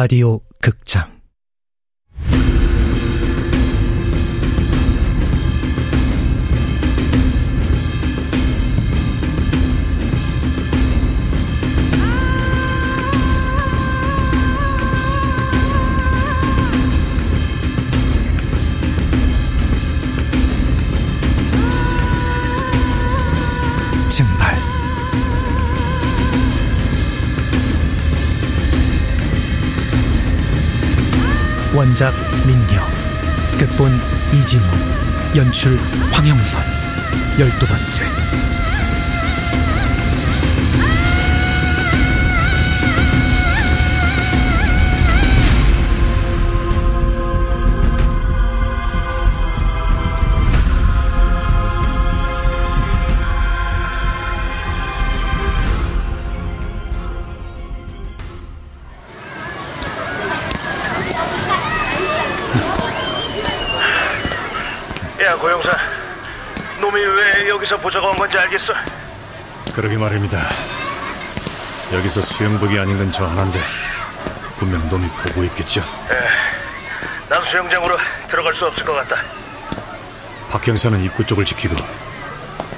라디오 극장 원작 민경 극본 이진우 연출 황영선. 열두 번째 야 고영사 놈이 왜 여기서 보자고 한 건지 알겠어? 그러게 말입니다. 여기서 수영복이 아닌 건 저 하나인데 분명 놈이 보고 있겠죠. 난 수영장으로 들어갈 수 없을 것 같다 박 형사는 입구 쪽을 지키고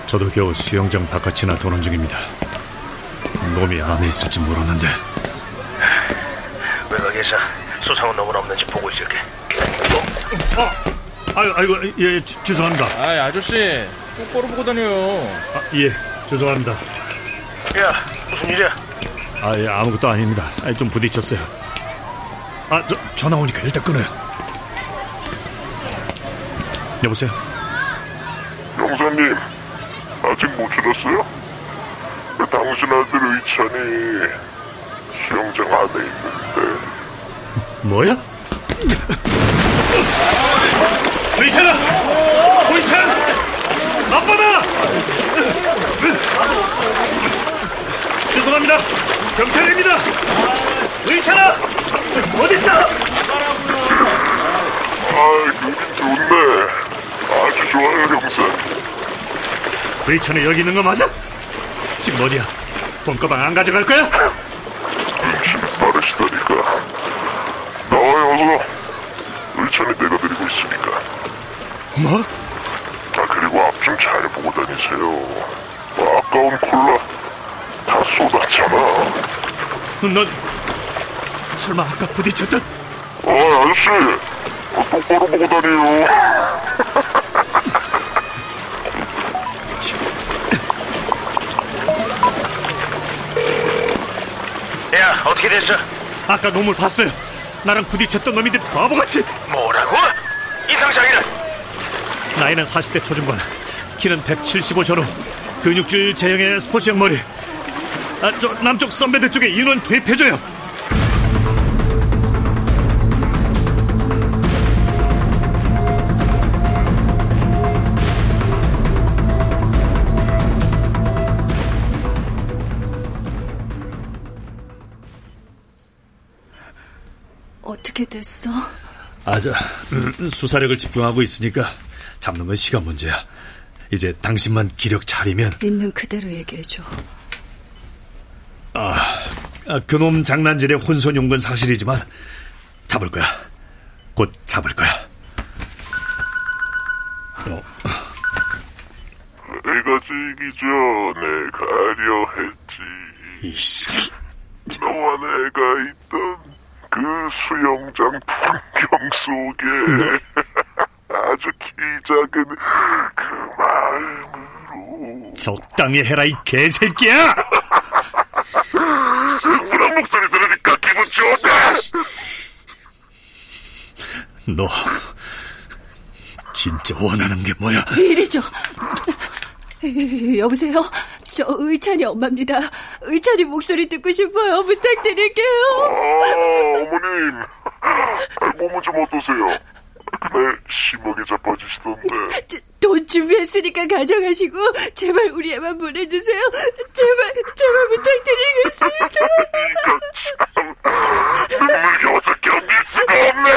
저도 겨우 수영장 바깥이나 도는 중입니다. 놈이 안에 있을지 모르는데 외곽에서 소상은 놈은 없는지 보고 있을게 어, 아유, 아이고 예 죄- 죄송합니다. 아 아저씨 똑바로 보고 다녀요 아, 예 죄송합니다. 야 무슨 일이야? 아, 예, 아무것도 아닙니다. 아, 좀 부딪혔어요. 아, 저, 전화 오니까 일단 끊어요. 여보세요? 영사님, 아직 못 들었어요? 당신 아들 의찬이 수영장 안에 있는데 뭐야? 의찬아! 의찬! 아빠다! 죄송합니다. 경찰입니다. 의찬아! 어딨어? 아, 누님 좋네. 아주 좋아요, 형사. 의찬이 여기 있는 거 맞아? 지금 어디야? 봄가방 안 가져갈 거야? 눈치가 빠르시다니까. 나와요, 어서. 의찬이 내가 드리고 있으니까. 뭐? 아, 그리고 앞 좀 잘 보고 다니세요. 아, 아까운 콜라 다 쏟았잖아. 넌 설마 아까 부딪혔던 아, 아저씨. 아, 똑바로 보고 다녀요. 야 어떻게 됐어? 아까 놈을 봤어요. 나랑 부딪혔던 놈인데 바보같이 뭐라고? 이상장이는 나이는 40대 초중반, 키는 175 전후, 근육질 제형의 스포츠형 머리. 아, 저 남쪽 선배들 쪽에 인원 투입해줘요. 어떻게 됐어? 아자, 음, 수사력을 집중하고 있으니까 잡는 건 시간 문제야. 이제 당신만 기력 차리면 있는 그대로 얘기해줘. 아, 그놈 장난질의 혼선용 건 사실이지만 잡을 거야. 곧 잡을 거야. 어, 내가 지기 전에 가려 했지. 이씨. 너와 내가 있던 그 수영장 풍경 속에 아주 키 작은 그 마음으로 적당히 해라 이 개새끼야! 그런 목소리 들으니까 기분 좋다. 너 진짜 원하는 게 뭐야? 이리 줘. 여보세요? 저 의찬이 엄마입니다. 의찬이 목소리 듣고 싶어요. 부탁드릴게요. 아, 어머님. 아, 몸은 좀 어떠세요? 그날 심하게 자빠지시던데. 저, 돈 준비했으니까 가져가시고 제발 우리 애만 보내주세요. 제발 제발 부탁드리겠습니다. 눈물겨워서 견딜 수가 없네.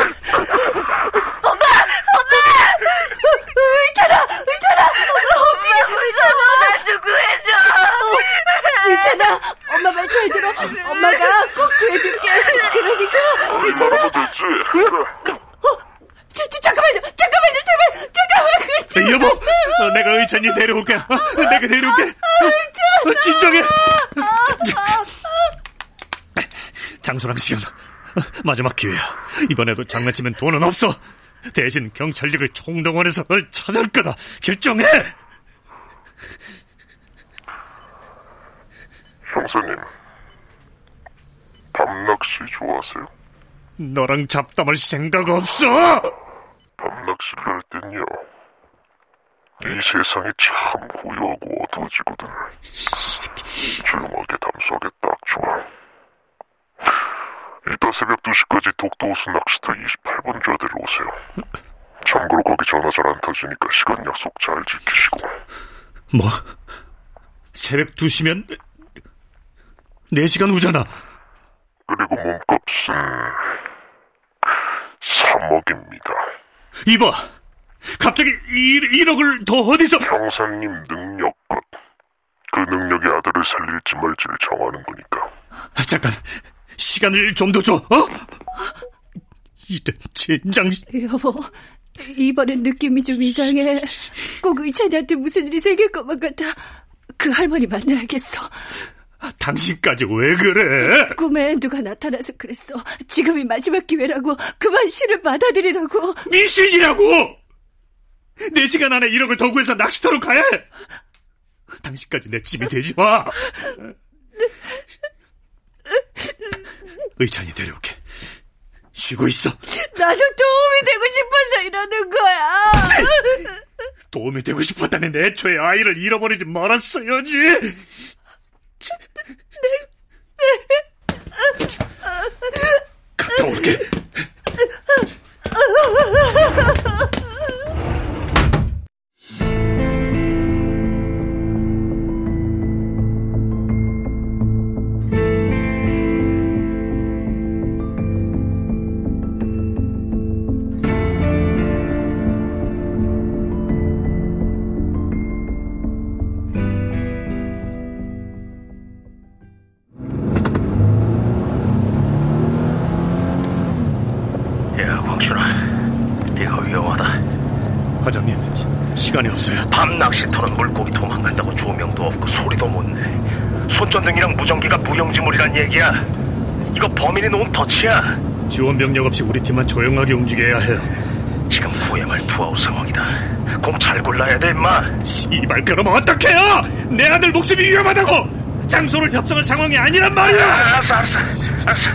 의찬아, 의찬아, 엄마 어디야, 의찬아. 나좀 구해줘. 의찬아, 엄마 말 잘 들어. 엄마가 꼭 구해줄게. 그러니까 여보, 어, 데려올게. 어, 내가 데려올게. 어, 진정해. 장소랑 시간. 어, 마지막 기회야. 이번에도 장난치면 돈은 없어. 대신 경찰력을 총동원해서 널 찾을 거다. 결정해. 형사님, 밤낚시 좋아하세요? 너랑 잡담할 생각 없어. 밤낚시를 할 땐요. 이 세상이 참 고요하고 어두워지거든. 조용하게 담수하게 딱 좋아. 이따 새벽 2시까지 독도호수 낚시터 28번 좌대로 오세요. 참고로 거기 전화 잘 안 터지니까 시간 약속 잘 지키시고. 뭐? 새벽 2시면 4시간 후잖아. 그리고 몸값은 3억입니다. 이봐. 갑자기 1, 1억을 더 어디서... 형사님 능력껏 그 능력이 아들을 살릴지 말지를 정하는 거니까. 잠깐. 시간을 좀 더 줘, 어? 이런 젠장... 여보, 이번엔 느낌이 좀 이상해. 꼭 의찬이한테 무슨 일이 생길 것만 같아. 그 할머니 만나야겠어. 당신까지 왜 그래? 꿈에 누가 나타나서 그랬어. 지금이 마지막 기회라고. 그만 시를 받아들이라고. 미신이라고! 4시간 안에 1억을 더 구해서 낚시터로 가야 해! 당신까지 내 짐이 되지 마! 의찬이 데려올게. 쉬고 있어. 나도 도움이 되고 싶어서 이러는 거야. 도움이 되고 싶었다면 애초에 아이를 잃어버리지 말았어야지. 갔다 올게. 없어요. 밤 낚시터는 물고기 도망간다고 조명도 없고 소리도 못 내. 손전등이랑 무전기가 무용지물이란 얘기야. 이거 범인이 놓은 덫이야. 지원 병력 없이 우리 팀만 조용하게 움직여야 해요. 지금 구회말 투아웃 상황이다. 공 잘 골라야 돼, 임마. 씨발 그럼 어떡해요? 내 아들 목숨이 위험하다고! 장소를 협상할 상황이 아니란 말이야! 알았어, 알았어, 알았어.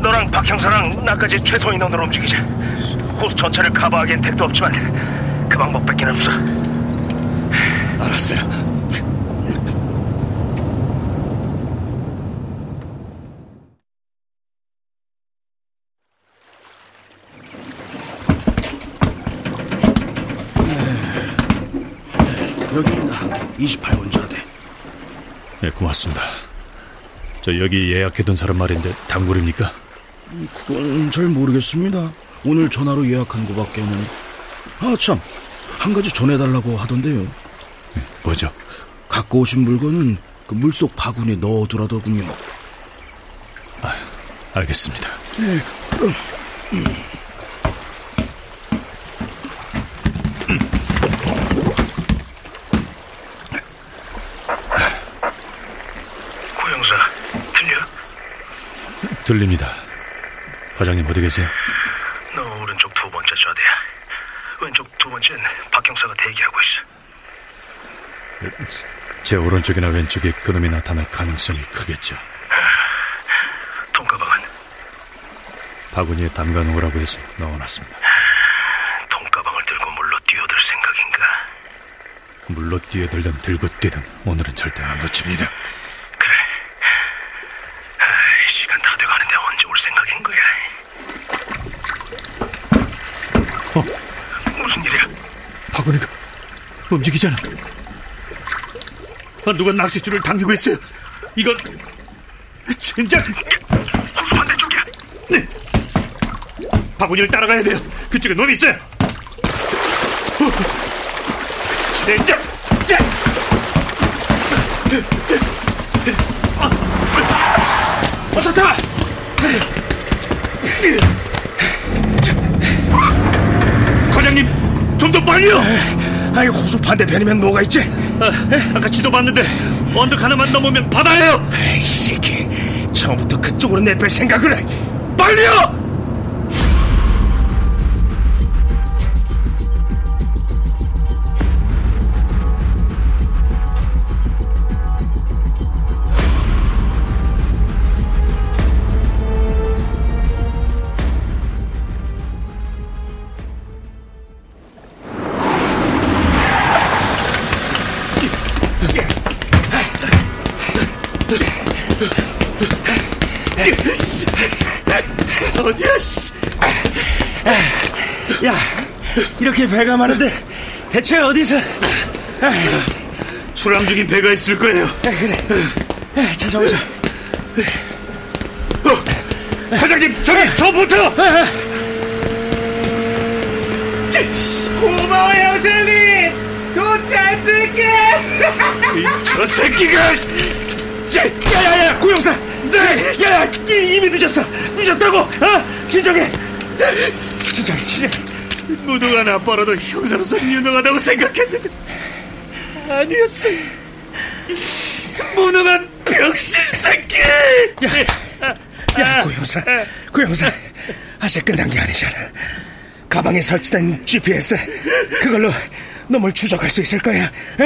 너랑 박 형사랑 나까지 최소 인원으로 움직이자. 호수 전체를 커버하기엔 택도 없지만 그 방법밖에 없어. 알았어요. 여기입니다. 28번 좌대. 네, 고맙습니다. 저 여기 예약해둔 사람 말인데 단골입니까? 그건 잘 모르겠습니다. 오늘 전화로 예약한 거밖에는. 아, 참. 한 가지 전해달라고 하던데요. 뭐죠? 갖고 오신 물건은 그 물속 바구니에 넣어두라더군요. 알겠습니다. 네, 그럼. 고 형사, 들려? 들립니다. 과장님 어디 계세요? 너 오른쪽 두 번째 좌대야. 왼쪽 두 번째는 박 형사가 대기하고 있어. 제 오른쪽이나 왼쪽에 그놈이 나타날 가능성이 크겠죠. 돈가방은 바구니에 담가 놓으라고 해서 넣어놨습니다. 돈가방을 들고 물로 뛰어들 생각인가? 물로 뛰어들든 들고 뛰든 오늘은 절대 안 놓칩니다. 그래. 아이, 시간 다 돼가는데 언제 올 생각인 거야? 어? 무슨 일이야? 바구니가 움직이잖아. 아, 누가 낚싯줄을 당기고 있어요. 이건 호수 반대쪽이야. 네. 바구니를 따라가야 돼요. 그쪽에 놈이 있어요. 어. 자. 아. 어서 타. 과장 님, 좀더 빨리. 빨리요! 아이, 호수 반대편이면 뭐가 있지? 아, 아까 지도 봤는데 언덕 하나만 넘으면 바다예요. 이 새끼, 처음부터 그쪽으로 내뺄 생각을 해. 빨리요! 이렇게 배가 많은데 대체 어디서? 출항 중인 배가 있을 거예요. 그래, 찾아오자. 어, 사장님, 저기 저 보트! 고마워요, 셀리. 돈잘 쓸게. 저 새끼가! 야야야, 고용사. 네, 야야, 이미 늦었어. 늦었다고. 어, 진정해. 진정해, 진정해. 무능한 아빠라도 형사로서 유능하다고 생각했는데 아니었어. 무능한 병신 새끼! 야, 고용사, 고용사. 아직 끝난 게 아니잖아. 가방에 설치된 GPS, 그걸로 놈을 추적할 수 있을 거야. 어?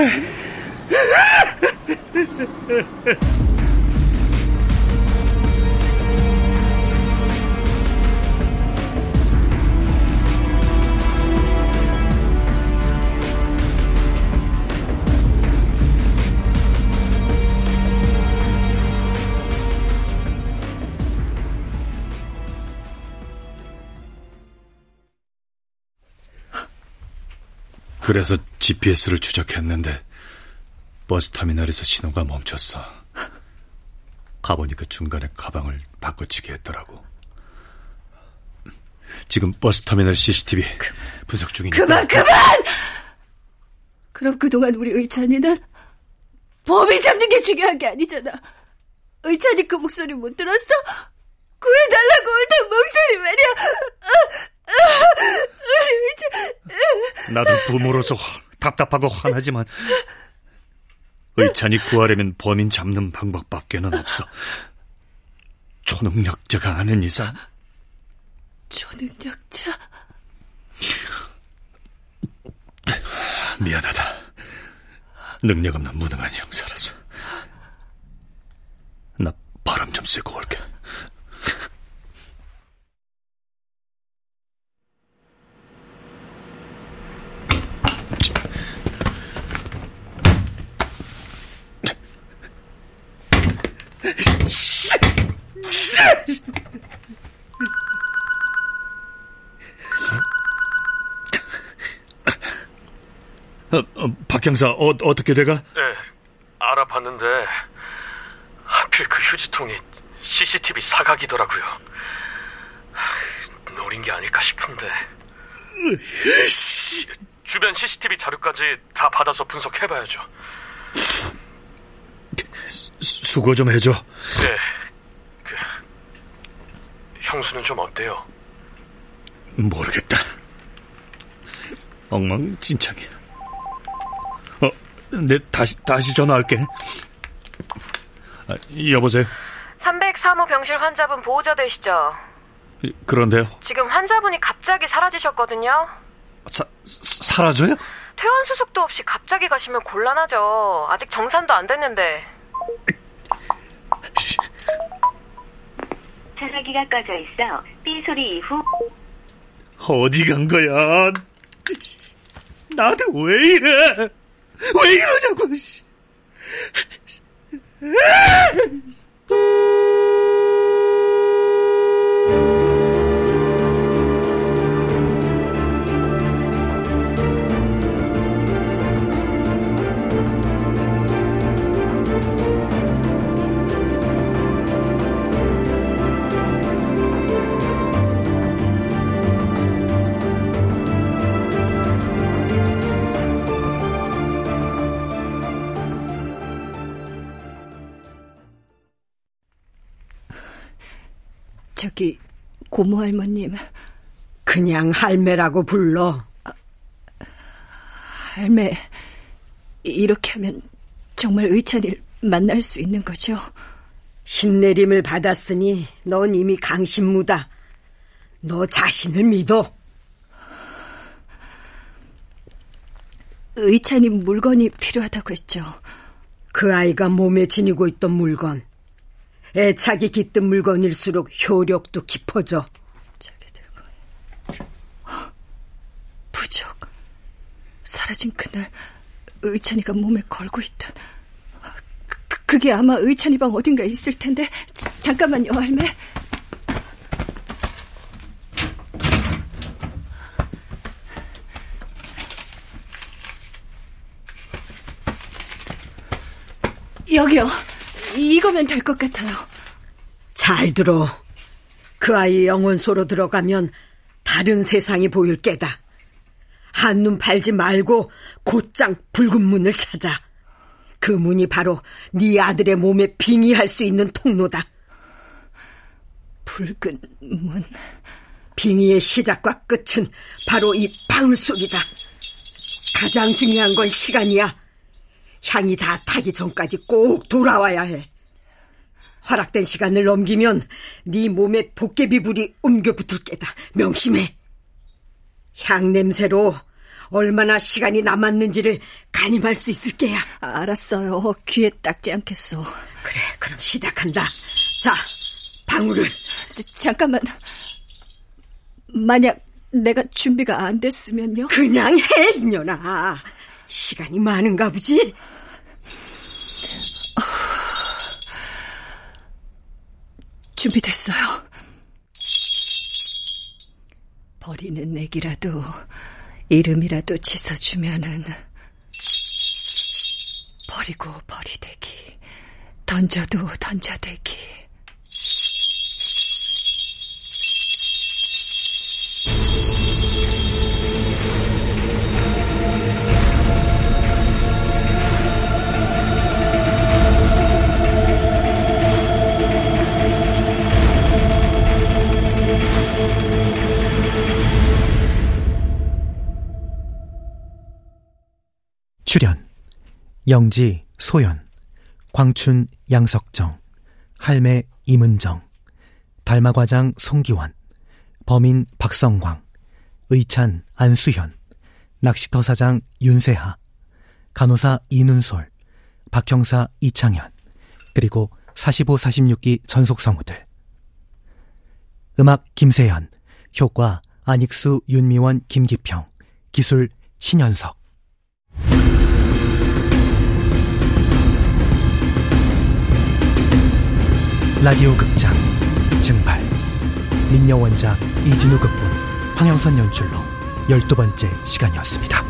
그래서 GPS를 추적했는데 버스터미널에서 신호가 멈췄어. 가보니까 중간에 가방을 바꿔치기 했더라고. 지금 버스터미널 CCTV 분석 중이니까. 그만 그만! 그럼 그동안 우리 의찬이는 범인 잡는 게 중요한 게 아니잖아. 의찬이 그 목소리 못 들었어? 구해달라고 울던 목소리 말이야. 나도 부모로서 화- 답답하고 화나지만 의찬이 구하려면 범인 잡는 방법밖에는 없어. 초능력자가 아는 이상 초능력자? 미안하다. 능력 없는 무능한 형사라서. 나 바람 좀 쐬고 올게. 박 형사, 어, 어떻게 돼가? 네, 알아봤는데 하필 그 휴지통이 CCTV 사각이더라고요. 하, 노린 게 아닐까 싶은데. 주변 CCTV 자료까지 다 받아서 분석해봐야죠. 수- 수고 좀 해줘. 네, 그 형수는 좀 어때요? 모르겠다. 엉망진창이야. 어, 내 다시 다시 전화할게. 아, 여보세요. 303호 병실 환자분 보호자 되시죠? 이- 그런데요. 지금 환자분이 갑자기 사라지셨거든요. 사, 사- 사라져요? 퇴원 수속도 없이 갑자기 가시면 곤란하죠. 아직 정산도 안 됐는데. 전화기가 꺼져 있어 삐 소리 이후 어디 간 거야? 나한테 왜 이래? 왜 이러냐고. 저기 고모 할머님 그냥 할매라고 불러. 할매, 이렇게 하면 정말 의찬이를 만날 수 있는 거죠? 신내림을 받았으니 넌 이미 강신무다. 너 자신을 믿어. 의찬이 물건이 필요하다고 했죠. 그 아이가 몸에 지니고 있던 물건. 애착이 깃든 물건일수록 효력도 깊어져. 부적. 사라진 그날 의찬이가 몸에 걸고 있던. 그, 그게 아마 의찬이 방 어딘가 있을 텐데. 자, 잠깐만요 할매. 여기요 이거면 될 것 같아요 잘 들어 그 아이 영혼소로 들어가면 다른 세상이 보일 게다 한눈 팔지 말고 곧장 붉은 문을 찾아. 그 문이 바로 네 아들의 몸에 빙의할 수 있는 통로다. 붉은 문. 빙의의 시작과 끝은 바로 이 방울 속이다. 가장 중요한 건 시간이야. 향이 다 타기 전까지 꼭 돌아와야 해. 허락된 시간을 넘기면 네 몸에 도깨비 불이 옮겨 붙을 게다. 명심해. 향 냄새로 얼마나 시간이 남았는지를 가늠할 수 있을 게야. 알았어요. 귀에 닦지 않겠어. 그래, 그럼 시작한다. 자, 방울을. 자, 잠깐만. 만약 내가 준비가 안 됐으면요? 그냥 해, 이년아. 시간이 많은가 보지? 준비됐어요. 버리는 내기라도 이름이라도 짖어주면은 버리고 버리대기 던져도 던져대기 영지 소연 광춘 양석정 할매 이문정 달마과장 송기원 범인 박성광 의찬 안수현 낚시터 사장 윤세하 간호사 이눈솔 박형사 이창현 그리고 45, 46기 전속 성우들. 음악 김세현 효과 안익수 윤미원 김기평 기술 신현석 라디오 극장 증발 민녀 원작 이진우 극본 황영선 연출로 열두 번째 시간이었습니다.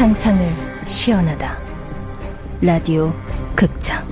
상상을 시연하다. 라디오 극장